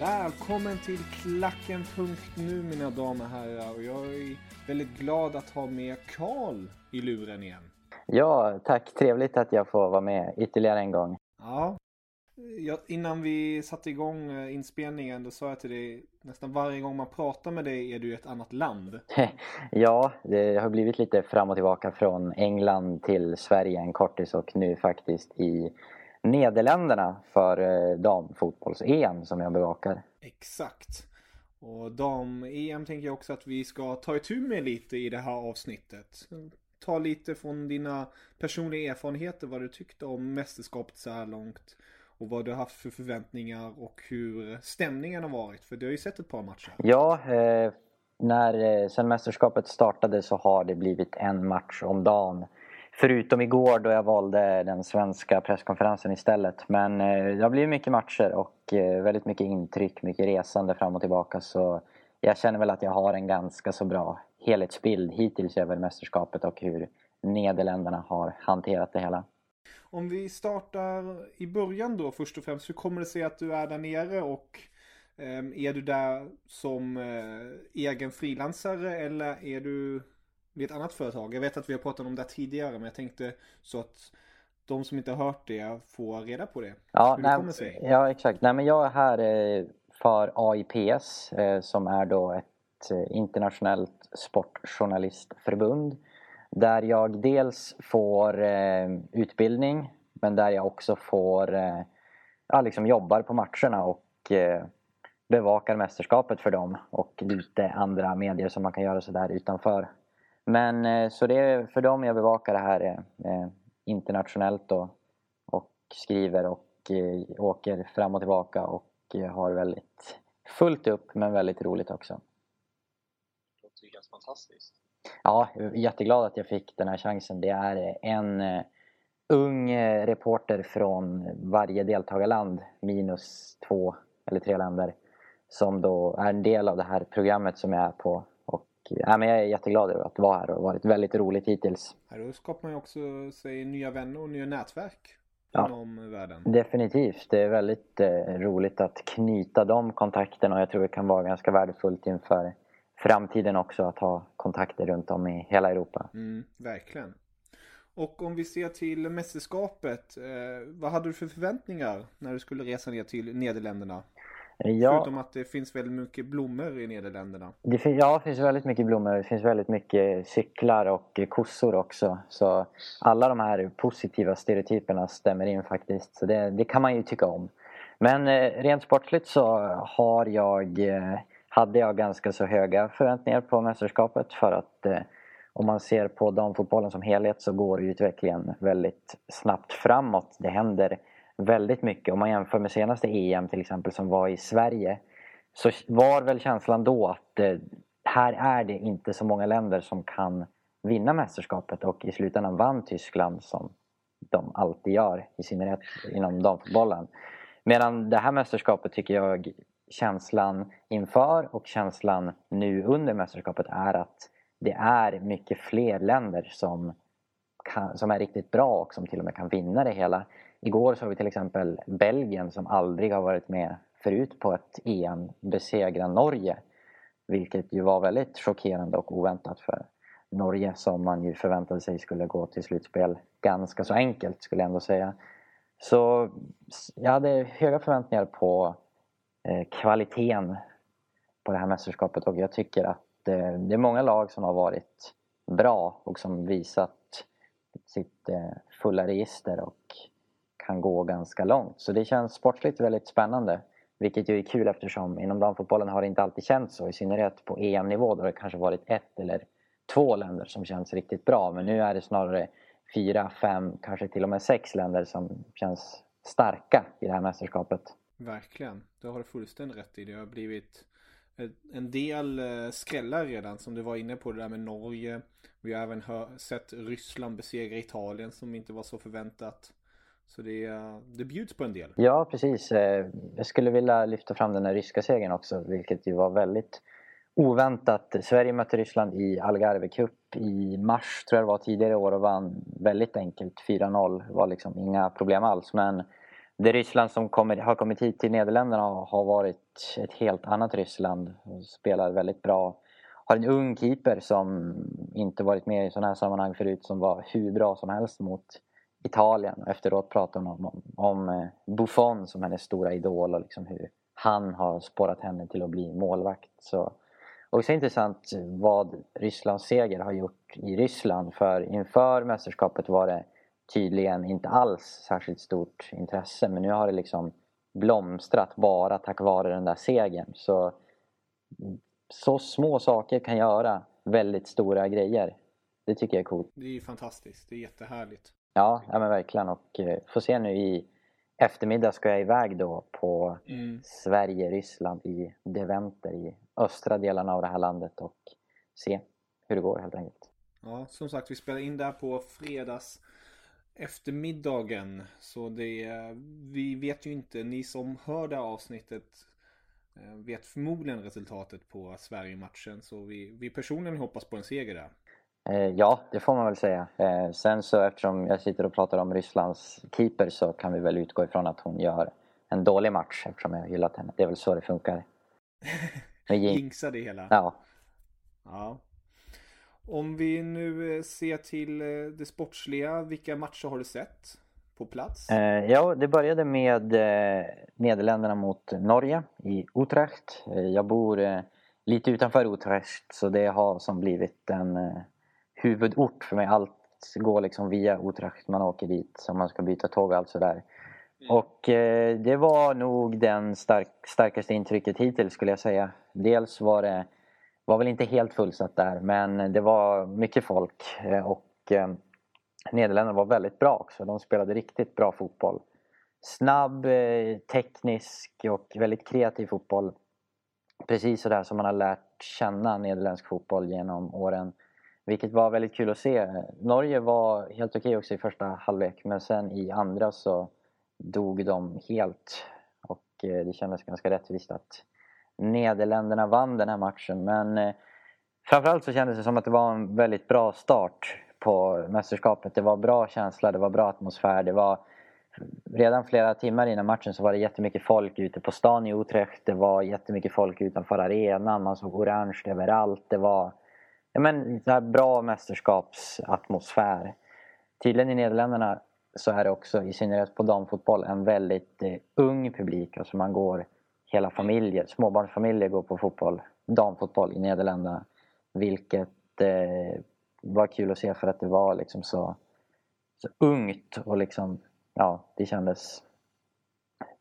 Välkommen till Klacken.nu mina damer och herrar. Och jag är väldigt glad att ha med Karl i luren igen. Ja, tack. Trevligt att jag får vara med ytterligare en gång. Ja. Jag, innan vi satte igång eh, inspelningen då sa jag till dig nästan varje gång man pratar med dig är du i ett annat land. ja, det har blivit lite fram och tillbaka från England till Sverige en kortis och nu faktiskt i Nederländerna för eh, damfotbolls-EM som jag bevakar. Exakt. Och dam-EM tänker jag också att vi ska ta itu med lite i det här avsnittet. Ta lite från dina personliga erfarenheter vad du tyckte om mästerskapet så här långt. Och vad du har haft för förväntningar och hur stämningen har varit. För du har ju sett ett par matcher. Ja, eh, när, eh, sen mästerskapet startade så har det blivit en match om dagen. Förutom igår då jag valde den svenska presskonferensen istället. Men eh, det har blivit mycket matcher och eh, väldigt mycket intryck, mycket resande fram och tillbaka. Så jag känner väl att jag har en ganska så bra helhetsbild hittills över mästerskapet och hur Nederländerna har hanterat det hela. Om vi startar i början då först och främst. Hur kommer det sig att du är där nere och eh, är du där som eh, egen frilansare eller är du vid ett annat företag? Jag vet att vi har pratat om det tidigare men jag tänkte så att de som inte har hört det får reda på det. Ja, Hur nej, det kommer sig. ja exakt. Nej, men jag är här eh, för AIPS eh, som är då ett eh, internationellt sportjournalistförbund. Där jag dels får utbildning men där jag också får ja, liksom jobbar på matcherna och bevakar mästerskapet för dem och lite andra medier som man kan göra sådär utanför. Men eh, så det är för dem jag bevakar det här eh, eh, internationellt då, och skriver och åker fram och tillbaka och har väldigt fullt upp men väldigt roligt också. Det låter ju helt fantastiskt. Ja, jag är jätteglad att jag fick den här chansen. Det är en ung reporter från varje deltagarland, minus två eller tre länder, som då är en del av det här programmet som jag är på. Ja, men jag är jätteglad över att vara här och det har varit väldigt roligt hittills. Här då skapar man ju också sig nya vänner och nya nätverk Ja. inom världen. Definitivt. Det är väldigt eh, roligt att knyta de kontakterna och jag tror det kan vara ganska värdefullt inför framtiden också att ha kontakter runt om i hela Europa. Mm, verkligen. Och om vi ser till mästerskapet, eh, vad hade du för förväntningar när du skulle resa ner till Nederländerna? Ja, Förutom att det finns väldigt mycket blommor i Nederländerna. det, fin- ja, det finns väldigt mycket blommor. Det finns väldigt mycket cyklar och kossor också. Så alla de här positiva stereotyperna stämmer in faktiskt. Så det, det kan man ju tycka om. Men eh, rent sportsligt så har jag, eh, hade jag ganska så höga förväntningar på mästerskapet för att eh, om man ser på damfotbollen som helhet så går utvecklingen väldigt snabbt framåt. Det händer väldigt mycket. Om man jämför med senaste EM till exempel som var i Sverige så var väl känslan då att eh, här är det inte så många länder som kan vinna mästerskapet och i slutändan vann Tyskland som de alltid gör, i synnerhet inom damfotbollen. Medan det här mästerskapet tycker jag känslan inför och känslan nu under mästerskapet är att det är mycket fler länder som, kan, som är riktigt bra och som till och med kan vinna det hela. Igår såg vi till exempel Belgien som aldrig har varit med förut på ett EM besegra Norge. Vilket ju var väldigt chockerande och oväntat för Norge som man ju förväntade sig skulle gå till slutspel ganska så enkelt skulle jag ändå säga. Så jag hade höga förväntningar på eh, kvaliteten på det här mästerskapet och jag tycker att eh, det är många lag som har varit bra och som visat sitt eh, fulla register och kan gå ganska långt. Så det känns sportsligt väldigt spännande. Vilket ju är kul eftersom inom damfotbollen har det inte alltid känts så. I synnerhet på EM-nivå då det kanske varit ett eller två länder som känns riktigt bra. Men nu är det snarare fyra, fem, kanske till och med sex länder som känns starka i det här mästerskapet. Verkligen, det har du fullständigt rätt i. Det har blivit en del eh, skrällar redan som du var inne på det där med Norge. Vi har även sett Ryssland besegra Italien som inte var så förväntat. Så det, det bjuds på en del. Ja, precis. Eh, jag skulle vilja lyfta fram den här ryska segern också, vilket ju var väldigt oväntat. Sverige mötte Ryssland i Algarve Cup i mars, tror jag det var, tidigare i år och vann väldigt enkelt. 4-0 var liksom inga problem alls. Men det Ryssland som kommer, har kommit hit till Nederländerna har varit ett helt annat Ryssland. Spelar väldigt bra. Har en ung keeper som inte varit med i sådana här sammanhang förut som var hur bra som helst mot Italien. Efteråt pratade hon om, om, om eh, Buffon som hennes stora idol och liksom hur han har spårat henne till att bli målvakt. Så, också intressant vad Rysslands seger har gjort i Ryssland för inför mästerskapet var det tydligen inte alls särskilt stort intresse men nu har det liksom blomstrat bara tack vare den där segern. Så, så små saker kan göra väldigt stora grejer. Det tycker jag är coolt. Det är ju fantastiskt. Det är jättehärligt. Ja, ja men verkligen. Och eh, får se nu i eftermiddag ska jag iväg då på mm. Sverige-Ryssland i Deventer i östra delarna av det här landet och se hur det går helt enkelt. Ja, som sagt vi spelar in där på fredags eftermiddagen. Så det, vi vet ju inte, ni som hör det här avsnittet eh, vet förmodligen resultatet på Sverige-matchen. Så vi, vi personligen hoppas på en seger där. Eh, ja, det får man väl säga. Eh, sen så eftersom jag sitter och pratar om Rysslands keeper så kan vi väl utgå ifrån att hon gör en dålig match eftersom jag har hyllat henne. Det är väl så det funkar. Jinxa det hela. Ja. Ja. Om vi nu eh, ser till det sportsliga, vilka matcher har du sett på plats? Ja, det började med Nederländerna mot Norge i Utrecht. Jag bor lite utanför Utrecht så det har som blivit en huvudort för mig. Allt går liksom via Utrecht. Man åker dit om man ska byta tåg och allt sådär. Mm. Och eh, det var nog den stark, starkaste intrycket hittills skulle jag säga. Dels var det var väl inte helt fullsatt där men det var mycket folk eh, och eh, Nederländerna var väldigt bra också. De spelade riktigt bra fotboll. Snabb, eh, teknisk och väldigt kreativ fotboll. Precis sådär som man har lärt känna nederländsk fotboll genom åren. Vilket var väldigt kul att se. Norge var helt okej också i första halvlek men sen i andra så dog de helt. Och eh, det kändes ganska rättvist att Nederländerna vann den här matchen. Men eh, framförallt så kändes det som att det var en väldigt bra start på mästerskapet. Det var bra känsla, det var bra atmosfär. Det var redan flera timmar innan matchen så var det jättemycket folk ute på stan i Utrecht. Det var jättemycket folk utanför arenan. Man såg orange överallt. Det var ja, men, så här bra mästerskapsatmosfär. Tydligen i Nederländerna så är det också, i synnerhet på damfotboll, en väldigt eh, ung publik. Alltså man går, hela familjer, småbarnsfamiljer går på fotboll, damfotboll i Nederländerna. Vilket eh, var kul att se för att det var liksom så, så ungt och liksom, ja, det kändes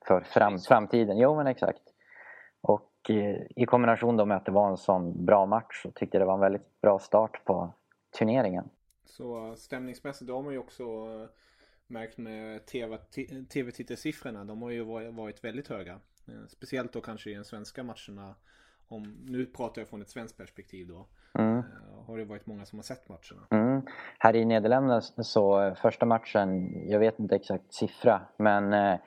för fram, framtiden. Jo men exakt. Och i kombination då med att det var en sån bra match så tyckte jag det var en väldigt bra start på turneringen. Så stämningsmässigt, då har man ju också eh, märkt med tv-tittarsiffrorna. De har ju varit väldigt höga. Eh, speciellt då kanske i de svenska matcherna. Om, nu pratar jag från ett svenskt perspektiv då. Mm. Eh, har det varit många som har sett matcherna. Mm. Här i Nederländerna så första matchen, jag vet inte exakt siffra, men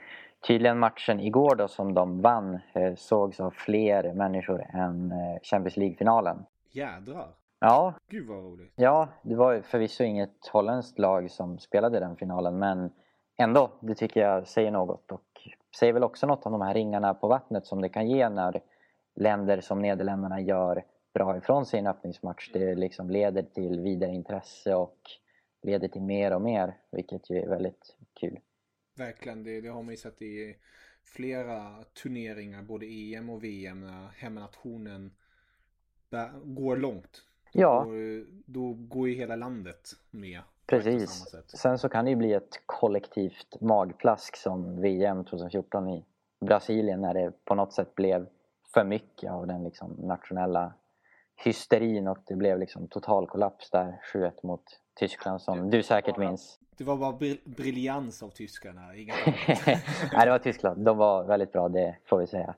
Tydligen matchen igår då som de vann eh, sågs av fler människor än eh, Champions League-finalen. Jädrar! Ja. Gud vad roligt. Ja, det var förvisso inget holländskt lag som spelade den finalen men ändå, det tycker jag säger något och säger väl också något om de här ringarna på vattnet som det kan ge när länder som Nederländerna gör bra ifrån sig i en öppningsmatch. Det liksom leder till vidare intresse och leder till mer och mer, vilket ju är väldigt kul. Verkligen, det, det har man ju sett i flera turneringar, både EM och VM, när hemmanationen går långt. Ja. Då, då går ju hela landet med. Precis. Sen så kan det ju bli ett kollektivt magplask som VM 2014 i Brasilien när det på något sätt blev för mycket av den liksom nationella hysterin och det blev liksom total kollaps där 7-1 mot Tyskland som du säkert minns. Det var bara briljans av tyskarna, inga Nej, det var Tyskland. De var väldigt bra, det får vi säga.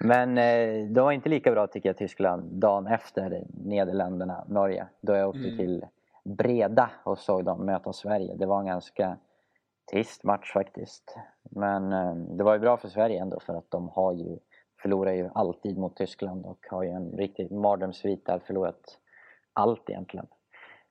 Men eh, de var inte lika bra tycker jag, Tyskland, dagen efter Nederländerna, Norge. Då jag åkte mm. till Breda och såg dem möta Sverige. Det var en ganska trist match faktiskt. Men eh, det var ju bra för Sverige ändå för att de har ju förlorar ju alltid mot Tyskland och har ju en riktig mardrömssvit där, förlorat allt egentligen.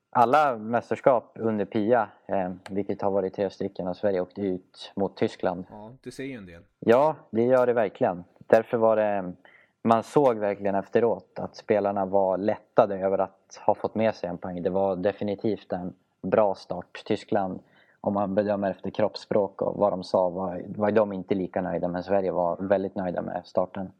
Alla mästerskap under Pia, eh, vilket har varit tre stycken, och Sverige åkte ut mot Tyskland. Ja, det säger en del. Ja, det gör det verkligen. Därför var det, man såg verkligen efteråt att spelarna var lättade över att ha fått med sig en poäng. Det var definitivt en bra start. Tyskland om man bedömer efter kroppsspråk och vad de sa var, var de inte lika nöjda men Sverige var väldigt nöjda med starten.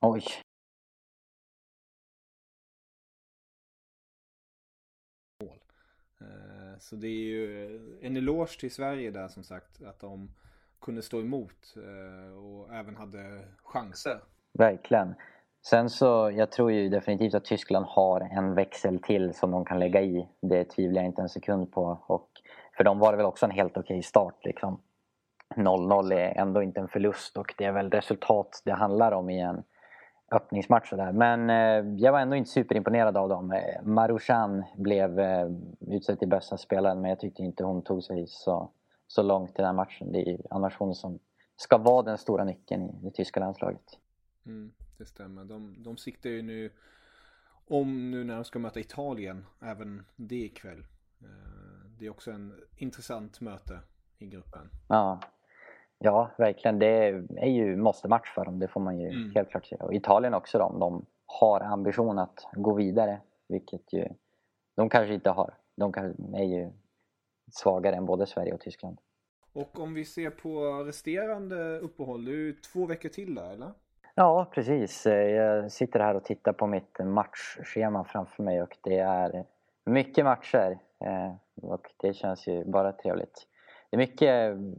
Oj. Eh, så det är ju en eloge till Sverige där som sagt att de kunde stå emot eh, och även hade chanser. Verkligen. Sen så, jag tror ju definitivt att Tyskland har en växel till som de kan lägga i. Det tvivlar jag inte en sekund på. Och för dem var det väl också en helt okej start liksom. 0-0 är ändå inte en förlust och det är väl resultat det handlar om i en öppningsmatch sådär. Men eh, jag var ändå inte superimponerad av dem. Eh, Marushan blev eh, utsedd till bästa spelaren men jag tyckte inte hon tog sig så, så långt i den här matchen. Det är ju annars hon som ska vara den stora nyckeln i det tyska landslaget. Mm det stämmer. De, de siktar ju nu om nu när de ska möta Italien, även det ikväll. Eh, det är också en intressant möte i gruppen. Ja, ja verkligen. Det är ju måste-match för dem, det får man ju mm. helt klart säga. Och Italien också då, de har ambition att gå vidare, vilket ju de kanske inte har. De är ju svagare än både Sverige och Tyskland. Och om vi ser på resterande uppehåll, det är ju två veckor till där eller? Ja, precis. Eh, jag sitter här och tittar på mitt matchschema framför mig och det är mycket matcher. Eh, och det känns ju bara trevligt. Det är mycket, jag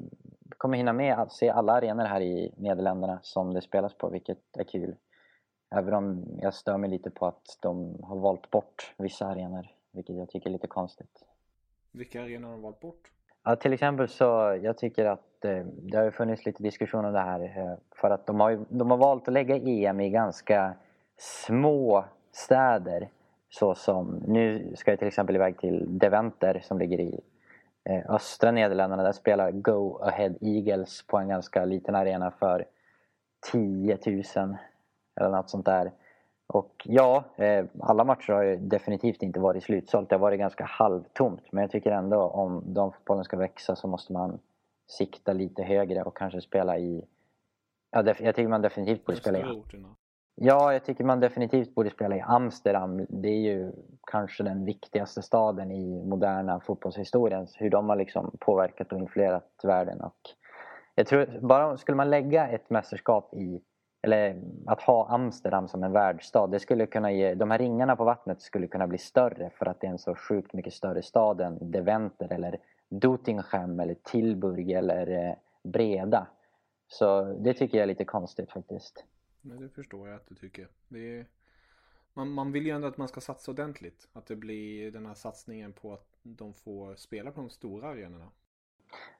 kommer hinna med att se alla arenor här i Nederländerna som det spelas på, vilket är kul. Även om jag stör mig lite på att de har valt bort vissa arenor, vilket jag tycker är lite konstigt. Vilka arenor har de valt bort? Ja, till exempel så jag tycker att eh, det har funnits lite diskussion om det här eh, för att de har, de har valt att lägga EM i ganska små städer så som, nu ska jag till exempel iväg till Deventer som ligger i eh, östra Nederländerna. Där spelar Go Ahead Eagles på en ganska liten arena för 10 000 eller något sånt där. Och ja, eh, alla matcher har ju definitivt inte varit slutsålt. Det har varit ganska halvtomt. Men jag tycker ändå om de fotbollen ska växa så måste man sikta lite högre och kanske spela i... Ja, jag tycker man definitivt borde spela i... Ja, jag tycker man definitivt borde spela i Amsterdam. Det är ju kanske den viktigaste staden i moderna fotbollshistorien. Hur de har liksom påverkat och influerat världen. Och jag tror, bara skulle man lägga ett mästerskap i eller att ha Amsterdam som en världsstad, det skulle kunna ge, de här ringarna på vattnet skulle kunna bli större för att det är en så sjukt mycket större stad än Deventer eller Doetinchem eller Tilburg eller eh, Breda. Så det tycker jag är lite konstigt faktiskt. Men det förstår jag att du tycker. Är, man, man vill ju ändå att man ska satsa ordentligt. Att det blir den här satsningen på att de får spela på de stora arenorna.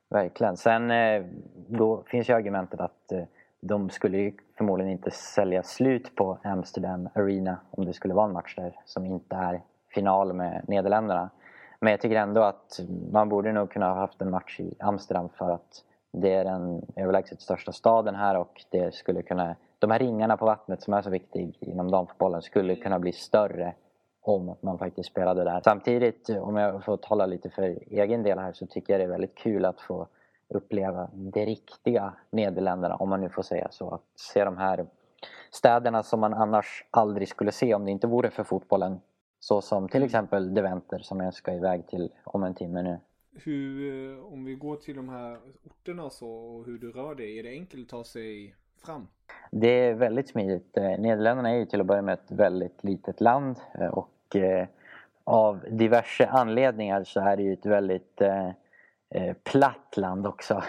Verkligen. Sen eh, då finns ju argumentet att eh, de skulle ju förmodligen inte sälja slut på Amsterdam Arena om det skulle vara en match där som inte är final med Nederländerna. Men jag tycker ändå att man borde nog kunna ha haft en match i Amsterdam för att Det är den överlägset största staden här och det skulle kunna, de här ringarna på vattnet som är så viktiga inom damfotbollen skulle kunna bli större om man faktiskt spelade där. Samtidigt, om jag får tala lite för egen del här, så tycker jag det är väldigt kul att få uppleva det riktiga Nederländerna, om man nu får säga så. Att se de här städerna som man annars aldrig skulle se om det inte vore för fotbollen. Så som till exempel Deventer som jag ska iväg till om en timme nu. Hur, eh, om vi går till de här orterna så, och hur du rör dig, är det enkelt att ta sig fram? Det är väldigt smidigt. Eh, Nederländerna är ju till att börja med ett väldigt litet land eh, och av diverse anledningar så är det ju ett väldigt platt land också.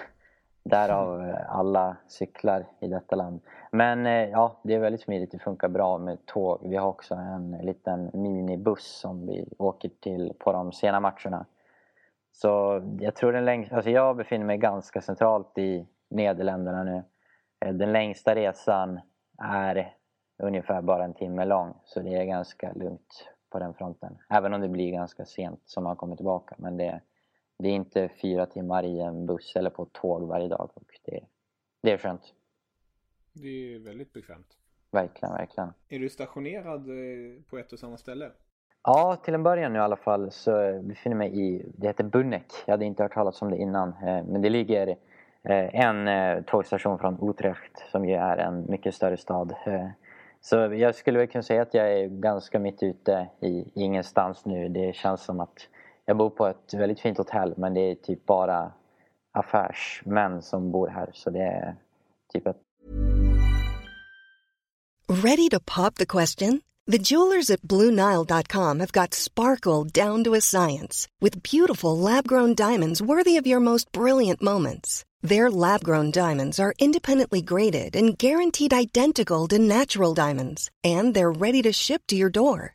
Därav alla cyklar i detta land. Men ja, det är väldigt smidigt. Det funkar bra med tåg. Vi har också en liten minibuss som vi åker till på de sena matcherna. Så jag tror den längsta, alltså jag befinner mig ganska centralt i Nederländerna nu. Eh, den längsta resan är ungefär bara en timme lång så det är ganska lugnt på den fronten. Även om det blir ganska sent som man kommer tillbaka. Men det, det är inte fyra timmar i en buss eller på ett tåg varje dag och det, det är skönt. Det är väldigt bekvämt. Verkligen, verkligen. Är du stationerad eh, på ett och samma ställe? Ja, till en början nu i alla fall så befinner jag mig i, det heter Bunnek. Jag hade inte hört talas om det innan. Eh, men det ligger eh, en eh, tågstation från Utrecht som ju är en mycket större stad. Så jag skulle väl kunna säga att jag är ganska mitt ute i ingenstans nu. Det känns som att jag bor på ett väldigt fint hotell men det är typ bara affärsmän som bor här. Så det är typ ett... Ready to pop the question? The jewelers at BlueNile.com have got sparkle down to a science with beautiful lab-grown diamonds worthy of your most brilliant moments. Their lab-grown diamonds are independently graded and guaranteed identical to natural diamonds, and they're ready to ship to your door.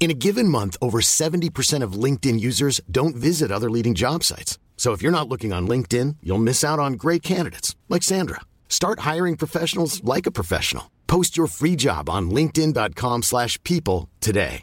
In a given month, over 70% of LinkedIn users don't visit other leading job sites. So if you're not looking on LinkedIn, you'll miss out on great candidates like Sandra. Start hiring professionals like a professional. Post your free job on linkedin.com/people today.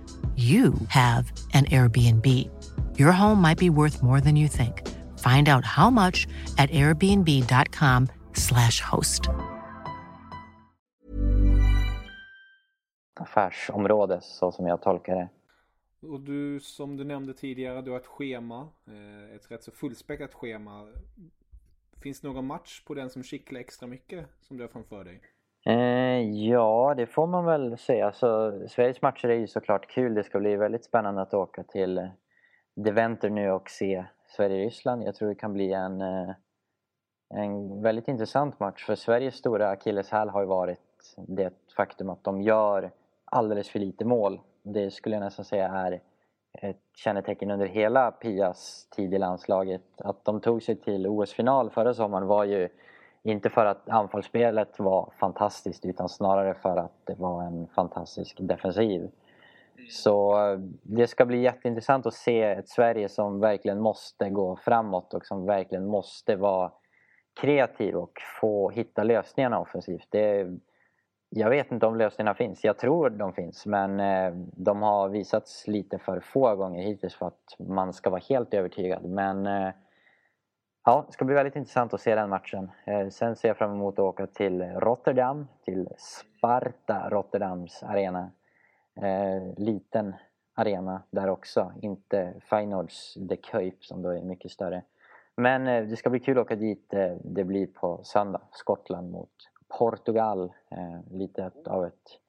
you have an Airbnb. Your home might be worth more than you think. Find out how much at airbnb.com slash host. Affärsområde så som jag tolkar det. Och du, som du nämnde tidigare, du har ett schema. eh, Ett rätt så fullspäckat schema. Finns det någon match på den som kittlar extra mycket som du har framför dig? Eh, ja, det får man väl säga. Så, alltså, Sveriges matcher är ju såklart kul. Det ska bli väldigt spännande att åka till eh, Deventer nu och se Sverige-Ryssland. Jag tror det kan bli en, eh, en väldigt intressant match. För Sveriges stora akilleshäl har ju varit det faktum att de gör alldeles för lite mål. Det skulle jag nästan säga är ett kännetecken under hela Pias tid i landslaget. Att de tog sig till OS-final förra sommaren var ju inte för att anfallsspelet var fantastiskt utan snarare för att det var en fantastisk defensiv. Så det ska bli jätteintressant att se ett Sverige som verkligen måste gå framåt och som verkligen måste vara kreativ och få hitta lösningarna offensivt. Det, jag vet inte om lösningarna finns. Jag tror de finns men eh, de har visats lite för få gånger hittills för att man ska vara helt övertygad. Men eh, Ja, det ska bli väldigt intressant att se den matchen. Eh, sen ser jag fram emot att åka till Rotterdam, till Sparta Rotterdams arena. Eh, liten arena där också, inte Feyenoords The Kuip som då är mycket större. Men eh, det ska bli kul att åka dit. Det blir på söndag, Skottland mot Portugal. Lite av ett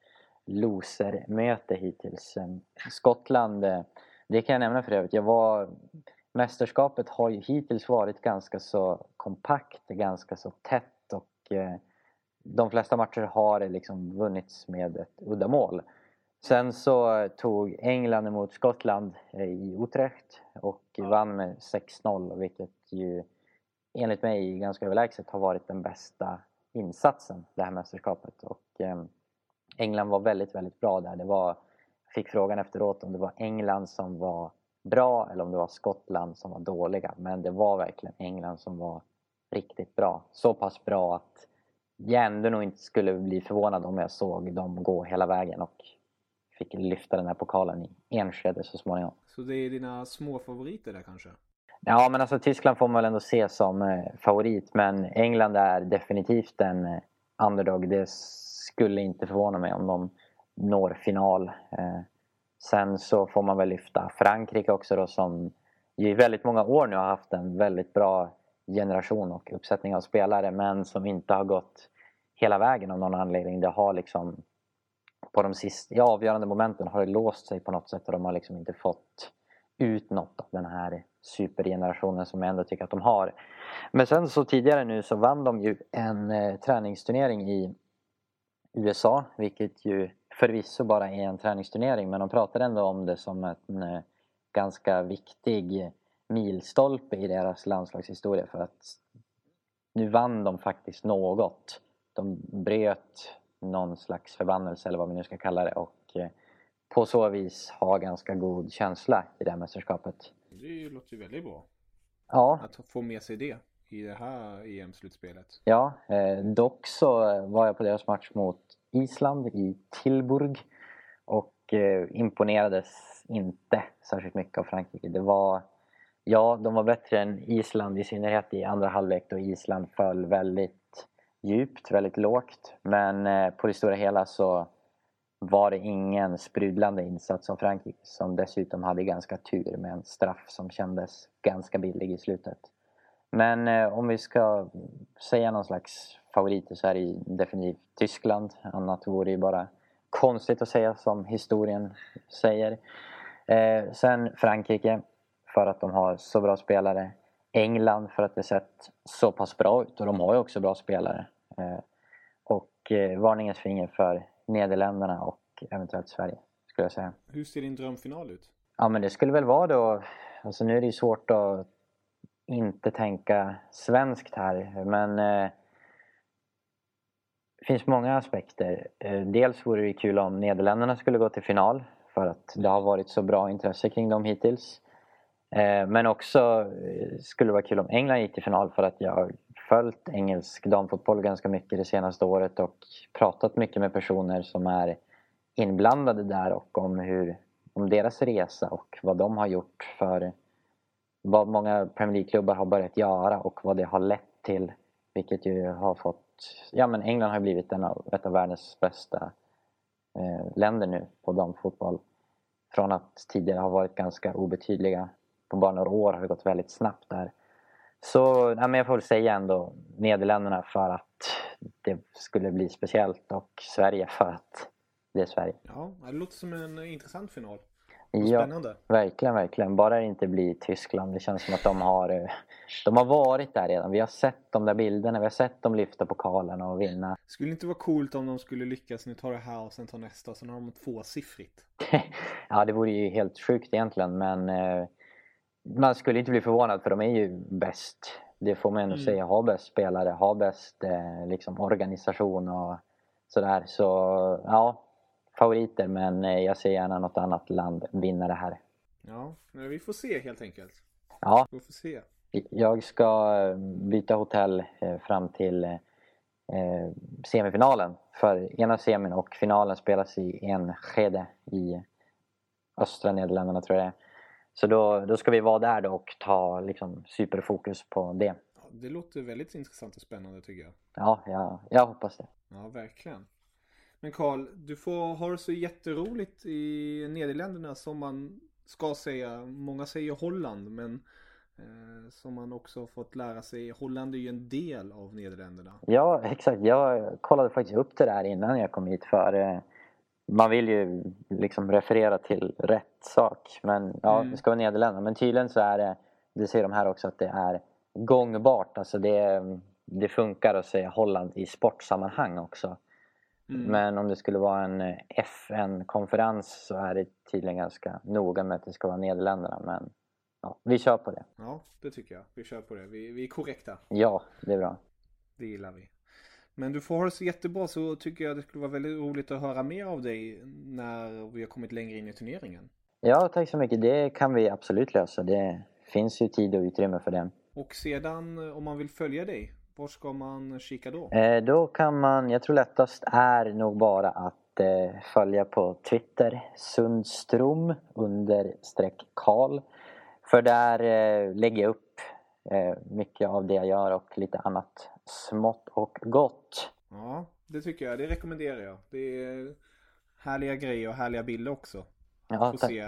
losermöte hittills. Ehm, Skottland, det kan jag nämna för övrigt. Jag var, mästerskapet har ju hittills varit ganska så kompakt, ganska så tätt och eh, de flesta matcher har liksom vunnits med ett uddamål. Sen så tog England emot Skottland eh, i Utrecht och vann med 6-0 vilket ju enligt mig ganska överlägset har varit den bästa insatsen det här mästerskapet. Och eh, England var väldigt, väldigt bra där. Det var, fick frågan efteråt om det var England som var bra eller om det var Skottland som var dåliga. Men det var verkligen England som var riktigt bra. Så pass bra att jag ändå nog inte skulle bli förvånad om jag såg dem gå hela vägen och fick lyfta den här pokalen i Enskede så småningom. Så det är dina små favoriter där kanske? Ja, men alltså Tyskland får man väl ändå se som eh, favorit, men England är definitivt en eh, underdog. Det skulle inte förvåna mig om de når final. Sen så får man väl lyfta Frankrike också då som i väldigt många år nu har haft en väldigt bra generation och uppsättning av spelare men som inte har gått hela vägen av någon anledning. Det har liksom på de sista, ja, avgörande momenten har det låst sig på något sätt och de har liksom inte fått ut något av den här supergenerationen som jag ändå tycker att de har. Men sen så tidigare nu så vann de ju en eh, träningsturnering i USA, vilket ju förvisso bara är en träningsturnering men de pratar ändå om det som en eh, ganska viktig milstolpe i deras landslagshistoria för att nu vann de faktiskt något. De bröt någon slags förbannelse eller vad vi nu ska kalla det och eh, på så vis ha ganska god känsla i det här mästerskapet. Det låter ju väldigt bra. Ja. Att få med sig det i det här EM-slutspelet. Ja, eh, dock så var jag på deras match mot Island i Tilburg och eh, imponerades inte särskilt mycket av Frankrike. Det var, ja, de var bättre än Island i synnerhet i andra halvlek då Island föll väldigt djupt, väldigt lågt. Men eh, på det stora hela så var det ingen sprudlande insats av Frankrike som dessutom hade ganska tur med en straff som kändes ganska billig i slutet. Men eh, om vi ska säga någon slags favoriter så är det definitivt Tyskland. Annat vore ju bara konstigt att säga som historien säger. Eh, sen Frankrike för att de har så bra spelare. England för att det sett så pass bra ut och de har ju också bra spelare. Eh, och eh, varningens finger för Nederländerna och eventuellt Sverige skulle jag säga. Hur ser din drömfinal ut? Ja men det skulle väl vara då, alltså nu är det ju svårt att inte tänka svenskt här men eh, det finns många aspekter. Eh, dels vore det kul om Nederländerna skulle gå till final för att det har varit så bra intresse kring dem hittills. Eh, men också eh, skulle det vara kul om England gick till final för att jag har följt engelsk damfotboll ganska mycket det senaste året och pratat mycket med personer som är inblandade där och om, hur, om deras resa och vad de har gjort för vad många Premier League-klubbar har börjat göra och vad det har lett till. Vilket ju har fått... Ja men England har blivit en av, ett av världens bästa eh, länder nu på damfotboll. Från att tidigare ha varit ganska obetydliga. På bara några år har det gått väldigt snabbt där. Så ja, men jag får väl säga ändå Nederländerna för att det skulle bli speciellt och Sverige för att det är Sverige. Ja, det låter som en intressant final. Ja, Spännande. verkligen, verkligen. Bara det inte blir Tyskland. Det känns som att de har, eh, de har varit där redan. Vi har sett de där bilderna, vi har sett dem lyfta pokalen och vinna. Skulle inte vara coolt om de skulle lyckas, nu tar det här och sen tar nästa sen har de tvåsiffrigt. ja, det vore ju helt sjukt egentligen men eh, man skulle inte bli förvånad för de är ju bäst. Det får man ändå Mm. säga. Har bäst spelare, har bäst eh, liksom, organisation och sådär. Så ja, favoriter men eh, jag ser gärna något annat land vinna det här. Ja, men vi får se helt enkelt. Ja, Vi får se. jag ska eh, byta hotell eh, fram till semifinalen. För ena semin och finalen spelas i Enskede i östra Nederländerna tror jag det är. Så då, då ska vi vara där då och ta liksom, superfokus på det. Det låter väldigt intressant och spännande tycker jag. Ja, jag, jag hoppas det. Ja, verkligen. Men Karl, du får ha det så jätteroligt i Nederländerna som man ska säga. Många säger Holland, men Eh, som man också har fått lära sig. Holland är ju en del av Nederländerna. Ja, exakt. Jag kollade faktiskt upp det där innan jag kom hit för eh, man vill ju liksom referera till rätt sak. Men ja, mm. det ska vara Nederländerna. Men tydligen så är det, det säger de här också, att det är gångbart. Alltså det, det funkar att säga Holland i sportsammanhang också. Mm. Men om det skulle vara en FN-konferens så är det tydligen ganska noga med att det ska vara Nederländerna. Men ja, vi kör på det. Ja, det tycker jag. Vi kör på det. Vi, vi är korrekta. Ja, det är bra. Det gillar vi. Men du får ha det så jättebra så tycker jag det skulle vara väldigt roligt att höra mer av dig när vi har kommit längre in i turneringen. Ja, tack så mycket. Det kan vi absolut lösa. Det finns ju tid och utrymme för det. Och sedan om man vill följa dig, var ska man kika då? Eh, då kan man, jag tror lättast är nog bara att eh, följa på Twitter, Sundstrom understreck Karl. För där eh, lägger jag upp eh, mycket av det jag gör och lite annat smått och gott. Ja, det tycker jag. Det rekommenderar jag. Det är härliga grejer och härliga bilder också. Ja, Få se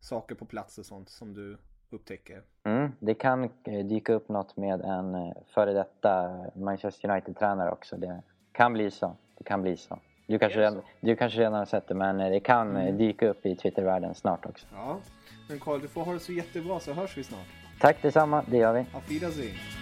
saker på plats och sånt som du upptäcker. Mm, det kan eh, dyka upp något med en eh, före detta Manchester United-tränare också. Det kan bli så. Det kan bli så. Du kanske, redan, du kanske redan har sett det men eh, det kan mm. dyka upp i Twitter-världen snart också. Ja, men Karl du får ha det så jättebra så hörs vi snart. Tack detsamma, det gör vi. Auf Wiedersehen.